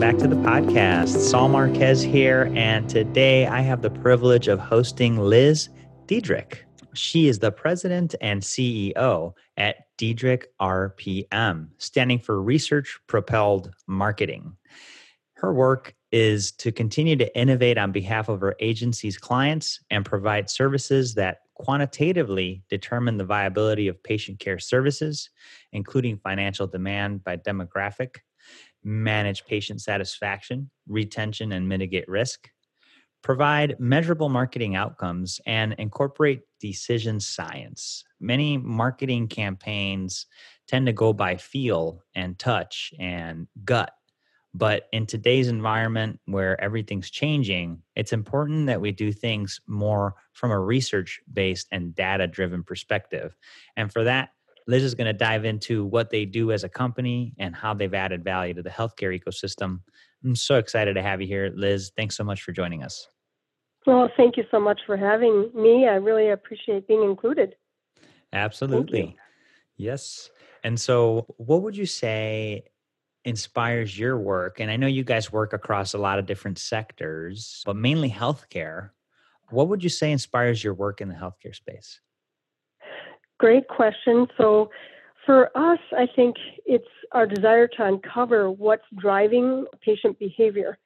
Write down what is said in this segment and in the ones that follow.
Back to the podcast. Saul Marquez here, and today I have the privilege of hosting Liz Diedrich. She is the president and CEO at Diedrich RPM, standing for Research Propelled Marketing. Her work is to continue to innovate on behalf of her agency's clients and provide services that quantitatively determine the viability of patient care services, including financial demand by demographic, manage patient satisfaction, retention, and mitigate risk, provide measurable marketing outcomes, and incorporate decision science. Many marketing campaigns tend to go by feel and touch and gut but in today's environment where everything's changing, it's important that we do things more from a research based and data driven perspective. And for that, Liz is going to dive into what they do as a company and how they've added value to the healthcare ecosystem. I'm so excited to have you here, Liz. Thanks so much for joining us. Well, thank you so much for having me. I really appreciate being included. Absolutely. Yes. And so, what would you say inspires your work? And I know you guys work across a lot of different sectors, but mainly healthcare. What would you say inspires your work in the healthcare space? Great question. So, for us, I think it's our desire to uncover what's driving patient behavior.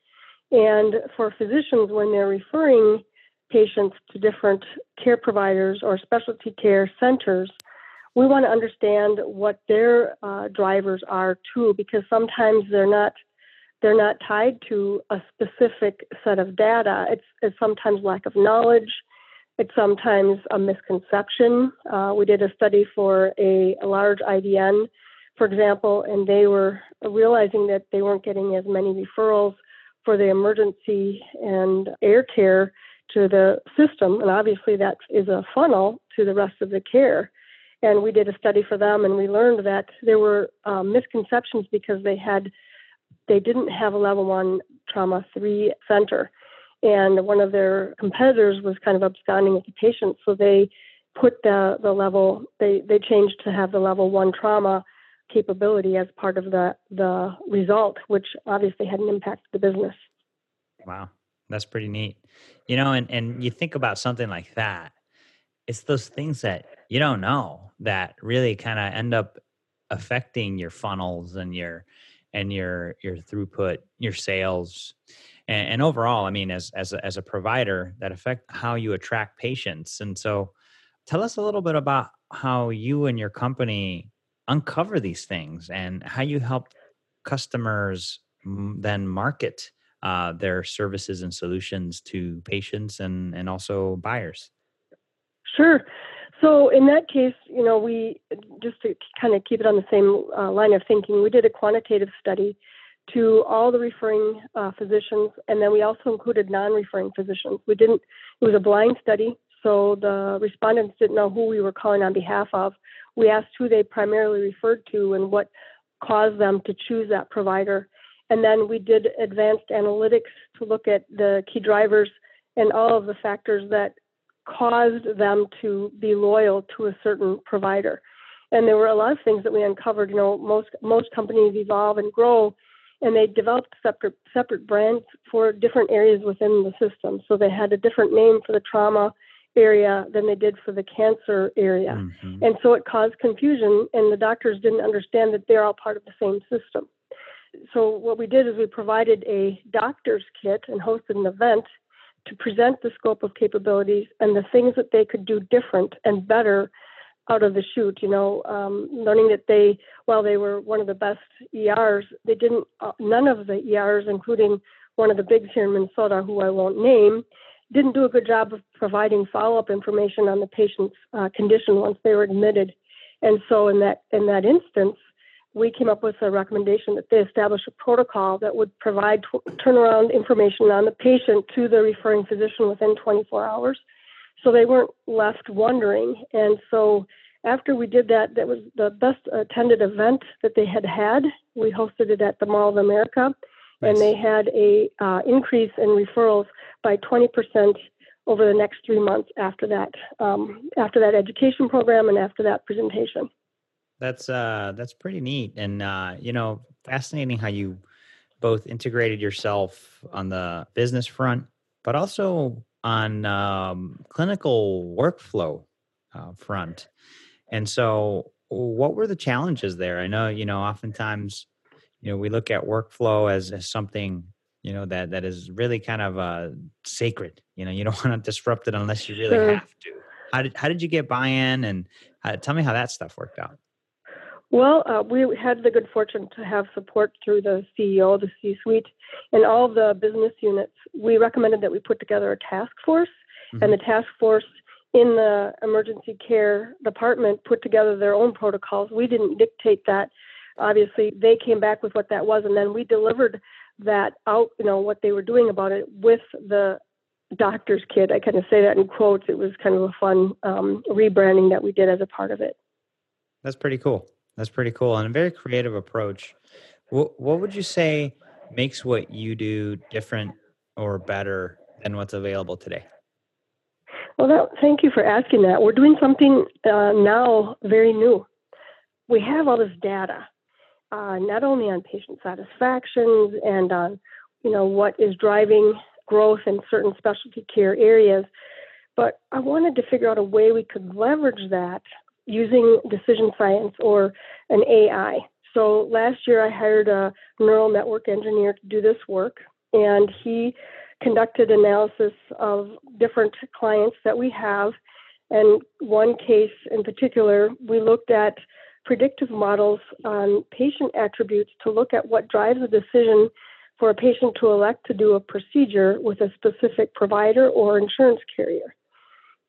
And for physicians, when they're referring patients to different care providers or specialty care centers, we want to understand what their uh, drivers are too, because sometimes they're not they're not tied to a specific set of data. It's, it's sometimes lack of knowledge. It's sometimes a misconception. Uh, we did a study for a, a large IDN, for example, and they were realizing that they weren't getting as many referrals for the emergency and air care to the system. And obviously, that is a funnel to the rest of the care and we did a study for them and we learned that there were um, misconceptions because they had they didn't have a level one trauma three center and one of their competitors was kind of absconding with the patient so they put the, the level they, they changed to have the level one trauma capability as part of the the result which obviously had an impact to the business. Wow that's pretty neat. You know and, and you think about something like that it's those things that you don't know that really kind of end up affecting your funnels and your and your your throughput your sales and, and overall i mean as as a, as a provider that affect how you attract patients and so tell us a little bit about how you and your company uncover these things and how you help customers then market uh, their services and solutions to patients and and also buyers Sure. So in that case, you know, we just to kind of keep it on the same uh, line of thinking, we did a quantitative study to all the referring uh, physicians, and then we also included non-referring physicians. We didn't. It was a blind study, so the respondents didn't know who we were calling on behalf of. We asked who they primarily referred to and what caused them to choose that provider, and then we did advanced analytics to look at the key drivers and all of the factors that caused them to be loyal to a certain provider. And there were a lot of things that we uncovered. You know, most most companies evolve and grow, and they developed separate separate brands for different areas within the system. So they had a different name for the trauma area than they did for the cancer area. Mm-hmm. And so it caused confusion, and the doctors didn't understand that they're all part of the same system. So what we did is we provided a doctor's kit and hosted an event to present the scope of capabilities and the things that they could do different and better out of the chute. You know, um, learning that they, while they were one of the best ERs, they didn't. Uh, none of the ERs, including one of the bigs here in Minnesota, who I won't name, didn't do a good job of providing follow-up information on the patient's uh, condition once they were admitted. And so, in that in that instance, we came up with a recommendation that they establish a protocol that would provide t- turnaround information on the patient to the referring physician within 24 hours. So they weren't left wondering. And so after we did that, that was the best attended event that they had had. We hosted it at the Mall of America, nice. and they had a uh, increase in referrals by 20 percent over the next three months after that um, after that education program and after that presentation. That's uh that's pretty neat and uh you know fascinating how you both integrated yourself on the business front, but also on um, clinical workflow uh, front. And so, what were the challenges there? I know, you know, oftentimes, you know, we look at workflow as, as something, you know, that that is really kind of uh, sacred. You know, you don't want to disrupt it unless you really sure. have to. How did how did you get buy-in, and how, tell me how that stuff worked out? Well, uh, we had the good fortune to have support through the CEO, the C suite, and all the business units. We recommended that we put together a task force, mm-hmm. and the task force in the emergency care department put together their own protocols. We didn't dictate that. Obviously, they came back with what that was, and then we delivered that out, you know, what they were doing about it with the doctor's kit. I kind of say that in quotes. It was kind of a fun um, rebranding that we did as a part of it. That's pretty cool. That's pretty cool and a very creative approach. What, what would you say makes what you do different or better than what's available today? Well, that, thank you for asking that. We're doing something uh, now very new. We have all this data, uh, not only on patient satisfactions and on, you know, what is driving growth in certain specialty care areas, but I wanted to figure out a way we could leverage that using decision science or an AI. So last year I hired a neural network engineer to do this work, and he conducted analysis of different clients that we have. And one case in particular, we looked at predictive models on patient attributes to look at what drives a decision for a patient to elect to do a procedure with a specific provider or insurance carrier.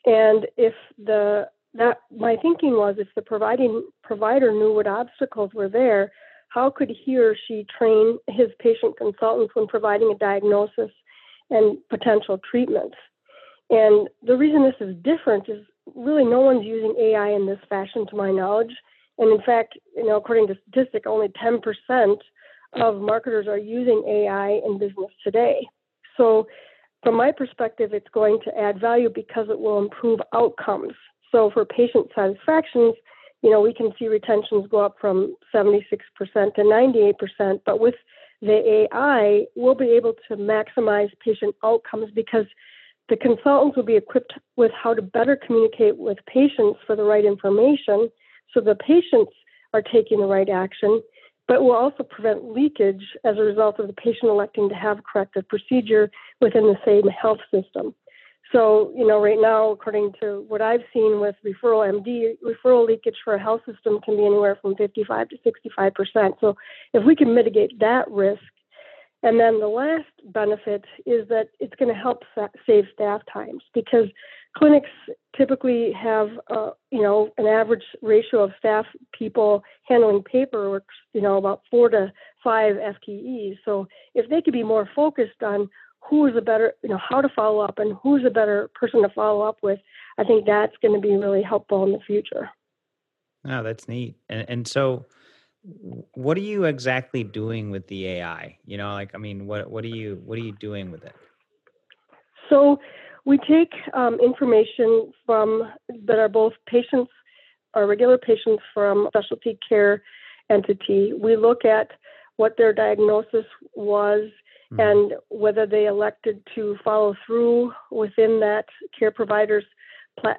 And if the that my thinking was if the providing provider knew what obstacles were there, how could he or she train his patient consultants when providing a diagnosis and potential treatments? And the reason this is different is really no one's using AI in this fashion, to my knowledge. And in fact, you know, according to statistic, only 10% of marketers are using AI in business today. So, from my perspective, it's going to add value because it will improve outcomes so for patient satisfactions, you know, we can see retentions go up from 76% to 98%, but with the AI, we'll be able to maximize patient outcomes because the consultants will be equipped with how to better communicate with patients for the right information so the patients are taking the right action, but will also prevent leakage as a result of the patient electing to have corrective procedure within the same health system. So, you know, right now, according to what I've seen with referral MD, referral leakage for a health system can be anywhere from 55 to 65 percent. So, if we can mitigate that risk, and then the last benefit is that it's going to help save staff times because clinics typically have, uh, you know, an average ratio of staff people handling paperwork, you know, about four to five FTEs. So, if they could be more focused on who is a better, you know, how to follow up and who's a better person to follow up with, I think that's going to be really helpful in the future. Oh, that's neat. And and so what are you exactly doing with the AI? You know, like I mean, what what are you what are you doing with it? So we take um, information from that are both patients, our regular patients from specialty care entity. We look at what their diagnosis was mm-hmm. and whether they elected to follow through within that care provider's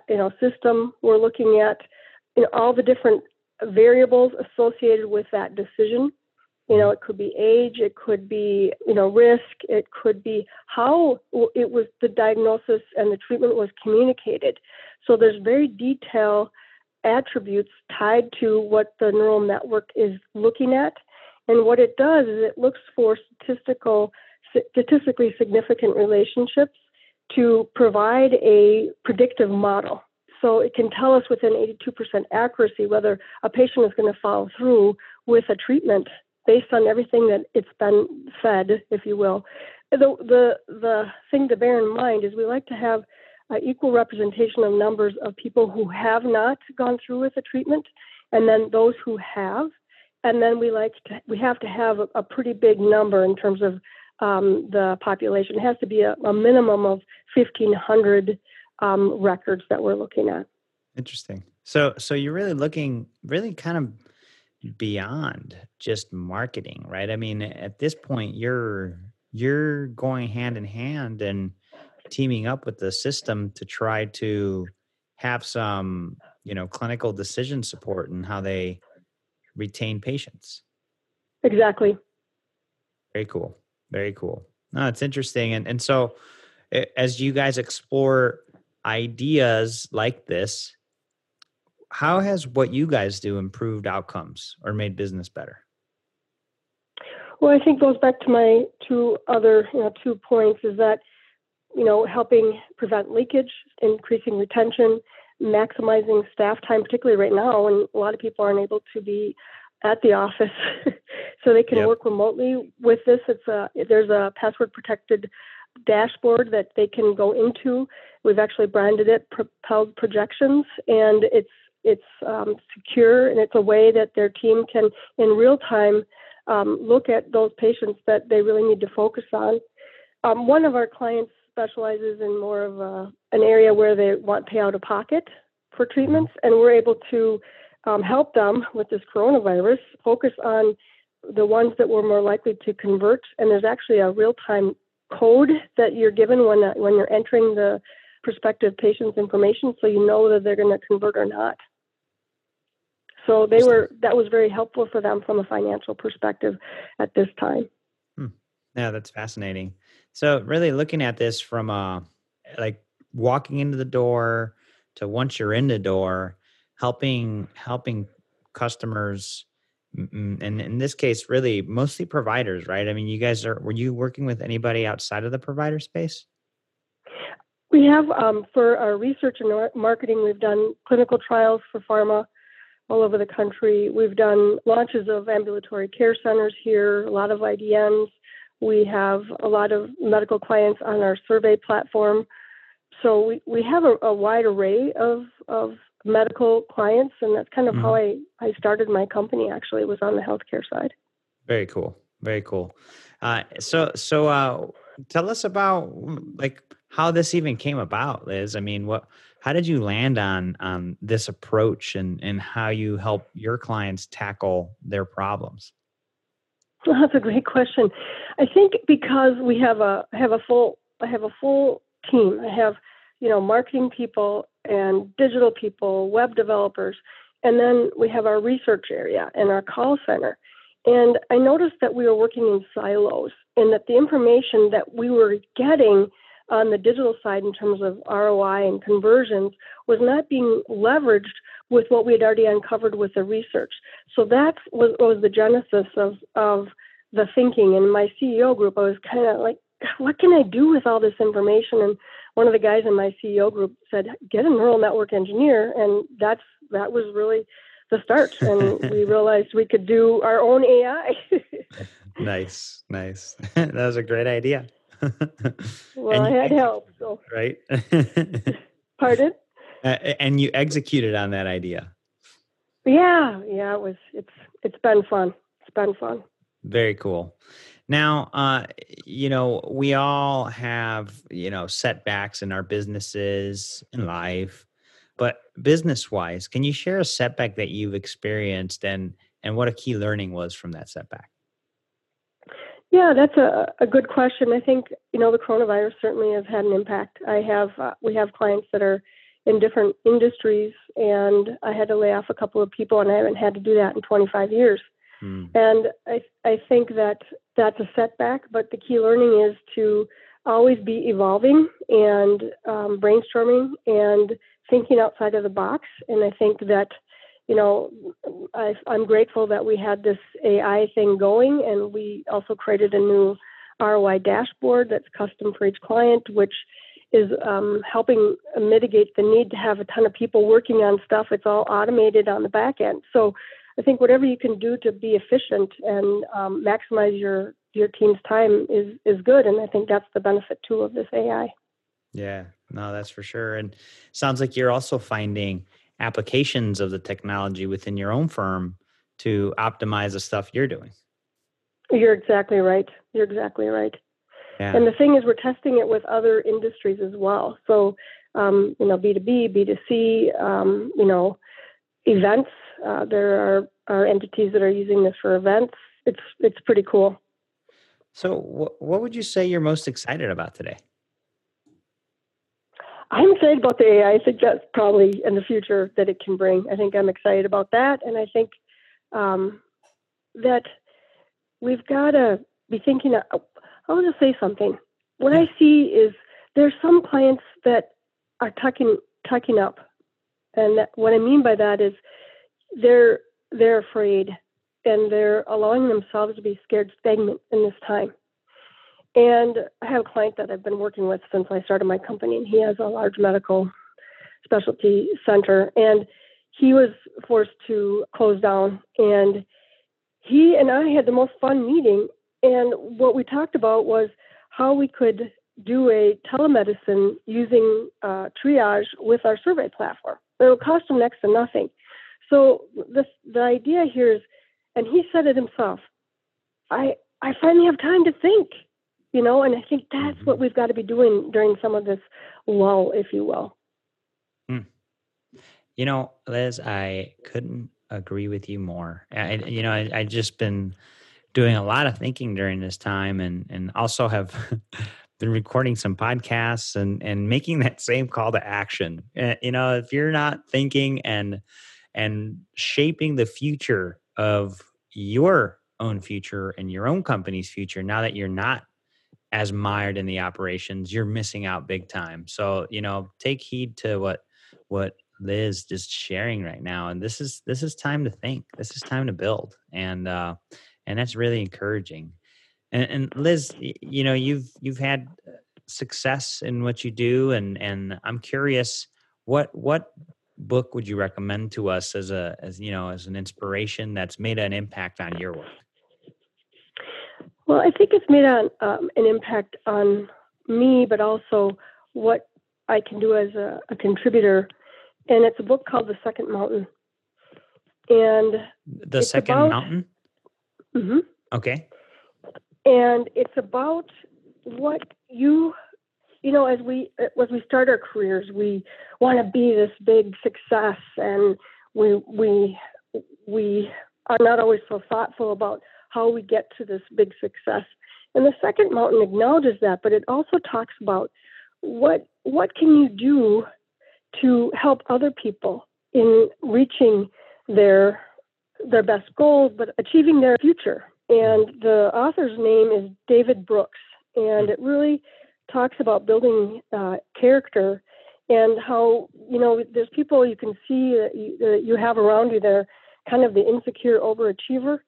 you know system. We're looking at you know, all the different variables associated with that decision. You know, it could be age, it could be you know risk, it could be how it was the diagnosis and the treatment was communicated. So there's very detailed attributes tied to what the neural network is looking at. And what it does is it looks for statistical statistically significant relationships to provide a predictive model. So it can tell us within 82% accuracy whether a patient is going to follow through with a treatment based on everything that it's been fed, if you will. The, the, the thing to bear in mind is we like to have equal representation of numbers of people who have not gone through with a treatment and then those who have. And then we like to, we have to have a, a pretty big number in terms of um, the population. It has to be a, a minimum of 1,500 um, records that we're looking at. Interesting. So, so you're really looking, really kind of beyond just marketing, right? I mean, at this point, you're you're going hand in hand and teaming up with the system to try to have some, you know, clinical decision support and how they retain patients. Exactly. Very cool. Very cool. No, it's interesting. And and so as you guys explore ideas like this, how has what you guys do improved outcomes or made business better? Well, I think goes back to my two other you know, two points is that you know helping prevent leakage, increasing retention, maximizing staff time, particularly right now when a lot of people aren't able to be at the office, so they can yep. work remotely. With this, it's a there's a password protected dashboard that they can go into. We've actually branded it Propelled Projections, and it's it's um, secure and it's a way that their team can, in real time, um, look at those patients that they really need to focus on. Um, one of our clients specializes in more of a, an area where they want pay out of pocket for treatments, and we're able to um, help them with this coronavirus focus on the ones that were more likely to convert. And there's actually a real time code that you're given when, when you're entering the prospective patient's information so you know that they're going to convert or not. So they were that was very helpful for them from a financial perspective at this time. Hmm. Yeah, that's fascinating. So really looking at this from a like walking into the door to once you're in the door, helping helping customers and in this case really mostly providers right i mean you guys are were you working with anybody outside of the provider space we have um, for our research and marketing we've done clinical trials for pharma all over the country. We've done launches of ambulatory care centers here, a lot of IDNs. We have a lot of medical clients on our survey platform. So we, we have a, a wide array of, of medical clients, and that's kind of mm-hmm. how I, I started my company actually, was on the healthcare side. Very cool. Very cool. Uh, so, so uh, tell us about like how this even came about, Liz. I mean, what how did you land on on this approach and and how you help your clients tackle their problems well, that's a great question. I think because we have a have a full i have a full team. I have you know marketing people and digital people web developers and then we have our research area and our call center. And i noticed that we were working in silos and that the information that we were getting on the digital side in terms of ROI and conversions was not being leveraged with what we had already uncovered with the research. So that was, was the genesis of, of the thinking. In my CEO group, I was kind of like, what can I do with all this information? And one of the guys in my CEO group said, get a neural network engineer. And that's, that was really the start. And we realized we could do our own AI. nice, nice. that was a great idea. well, I had help, so right. Pardon? Uh, and you executed on that idea. Yeah, yeah, it was. It's it's been fun. It's been fun. Very cool. Now, uh, you know, we all have you know setbacks in our businesses in life, but business-wise, can you share a setback that you've experienced and and what a key learning was from that setback? Yeah, that's a, a good question. I think you know the coronavirus certainly has had an impact. I have uh, we have clients that are in different industries, and I had to lay off a couple of people, and I haven't had to do that in 25 years. Hmm. And I I think that that's a setback, but the key learning is to always be evolving and um, brainstorming and thinking outside of the box. And I think that you know, I, am grateful that we had this AI thing going, and we also created a new ROI dashboard that's custom for each client, which is um, helping mitigate the need to have a ton of people working on stuff. It's all automated on the back end. So I think whatever you can do to be efficient and um, maximize your your team's time is is good, and I think that's the benefit too of this AI. Yeah, no, that's for sure. And sounds like you're also finding applications of the technology within your own firm to optimize the stuff you're doing. You're exactly right. You're exactly right. Yeah. And the thing is, we're testing it with other industries as well. So, um, you know, B2B, B2C, um, you know, events. Uh, there are are entities that are using this for events. It's it's pretty cool. So, wh- what would you say you're most excited about today? I'm excited about the AI. I think that's probably in the future that it can bring. I think I'm excited about that, and I think um, that we've got to be thinking. Of, I'll just say something. What I see is there's some clients that are tucking tucking up, and that, what I mean by that is they're they're afraid and they're allowing themselves to be scared stagnant in this time. And I have a client that I've been working with since I started my company, and he has a large medical specialty center, and he was forced to close down. And he and I had the most fun meeting, and what we talked about was how we could do a telemedicine using uh, triage with our survey platform. It would cost him next to nothing. So the the idea here is, and he said it himself. I I finally have time to think, you know, and I think that's what mm-hmm. we've got to be doing during some of this lull, if you will. Hmm. You know, Liz, I couldn't agree with you more. I, you know, I, I just been doing a lot of thinking during this time, and and also have been recording some podcasts and and making that same call to action. Eh, you know, if you're not thinking and and shaping the future of your own future and your own company's future now that you're not as mired in the operations you're missing out big time. So you know take heed to what what liz is sharing right now and this is this is time to think. This is time to build and uh and that's really encouraging. And, and liz you know you've you've had success in what you do and and i'm curious what what book would you recommend to us as a as you know as an inspiration that's made an impact on your work? Well, I think it's made an um, an impact on me, but also what I can do as a, a contributor. And it's a book called The Second Mountain. And the Second about, Mountain. Mm-hmm. Okay. And it's about what you you know, as we as we start our careers, we want to be this big success, and we we we are not always so thoughtful about how we get to this big success. And the second mountain acknowledges that, but it also talks about what what can you do to help other people in reaching their their best goals, but achieving their future. And the author's name is David Brooks, and it really talks about building uh, character and how you know there's people you can see that you, that you have around you that are kind of the insecure overachiever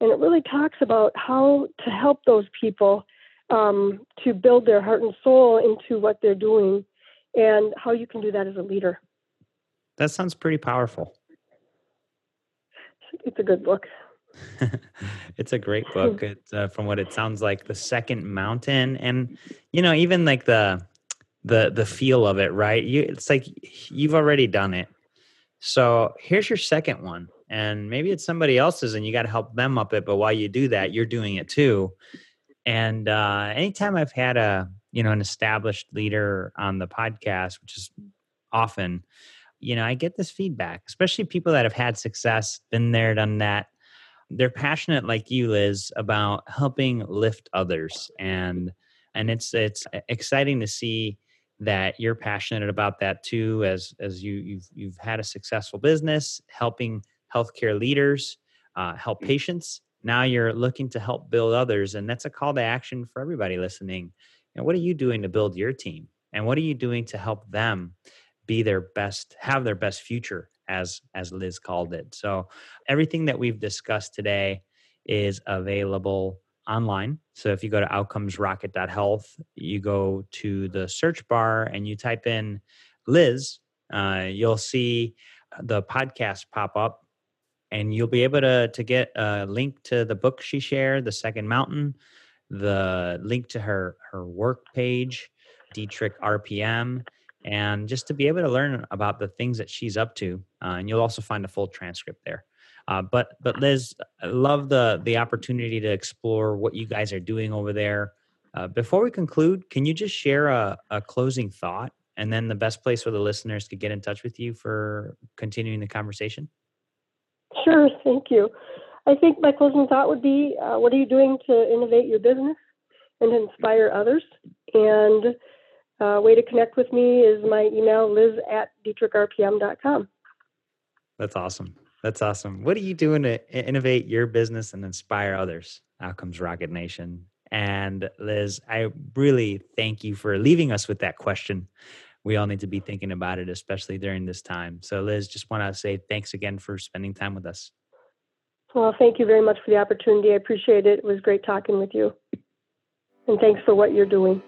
and it really talks about how to help those people um, to build their heart and soul into what they're doing and how you can do that as a leader that sounds pretty powerful it's a good book it's a great book. It's uh, from what it sounds like the second mountain, and you know, even like the the the feel of it, right? You, it's like you've already done it. So here's your second one, and maybe it's somebody else's, and you got to help them up it. But while you do that, you're doing it too. And uh, anytime I've had a you know an established leader on the podcast, which is often, you know, I get this feedback, especially people that have had success, been there, done that they're passionate like you liz about helping lift others and and it's it's exciting to see that you're passionate about that too as as you you've you've had a successful business helping healthcare leaders uh, help mm. patients now you're looking to help build others and that's a call to action for everybody listening and what are you doing to build your team and what are you doing to help them be their best have their best future as as Liz called it. So everything that we've discussed today is available online. So if you go to outcomesrocket.health, you go to the search bar and you type in Liz, uh, you'll see the podcast pop up and you'll be able to to get a link to the book she shared, The Second Mountain, the link to her her work page, Diedrich RPM, and just to be able to learn about the things that she's up to. Uh, and you'll also find a full transcript there. Uh, but but Liz, I love the the opportunity to explore what you guys are doing over there. Uh, before we conclude, can you just share a, a closing thought, and then the best place for the listeners to get in touch with you for continuing the conversation? Sure, thank you. I think my closing thought would be uh, what are you doing to innovate your business and inspire others? And a uh, way to connect with me is my email, liz at diedrichrpm.com. That's awesome. That's awesome. What are you doing to innovate your business and inspire others? Outcomes Rocket Nation. And Liz, I really thank you for leaving us with that question. We all need to be thinking about it, especially during this time. So, Liz, just want to say thanks again for spending time with us. Well, thank you very much for the opportunity. I appreciate it. It was great talking with you. And thanks for what you're doing.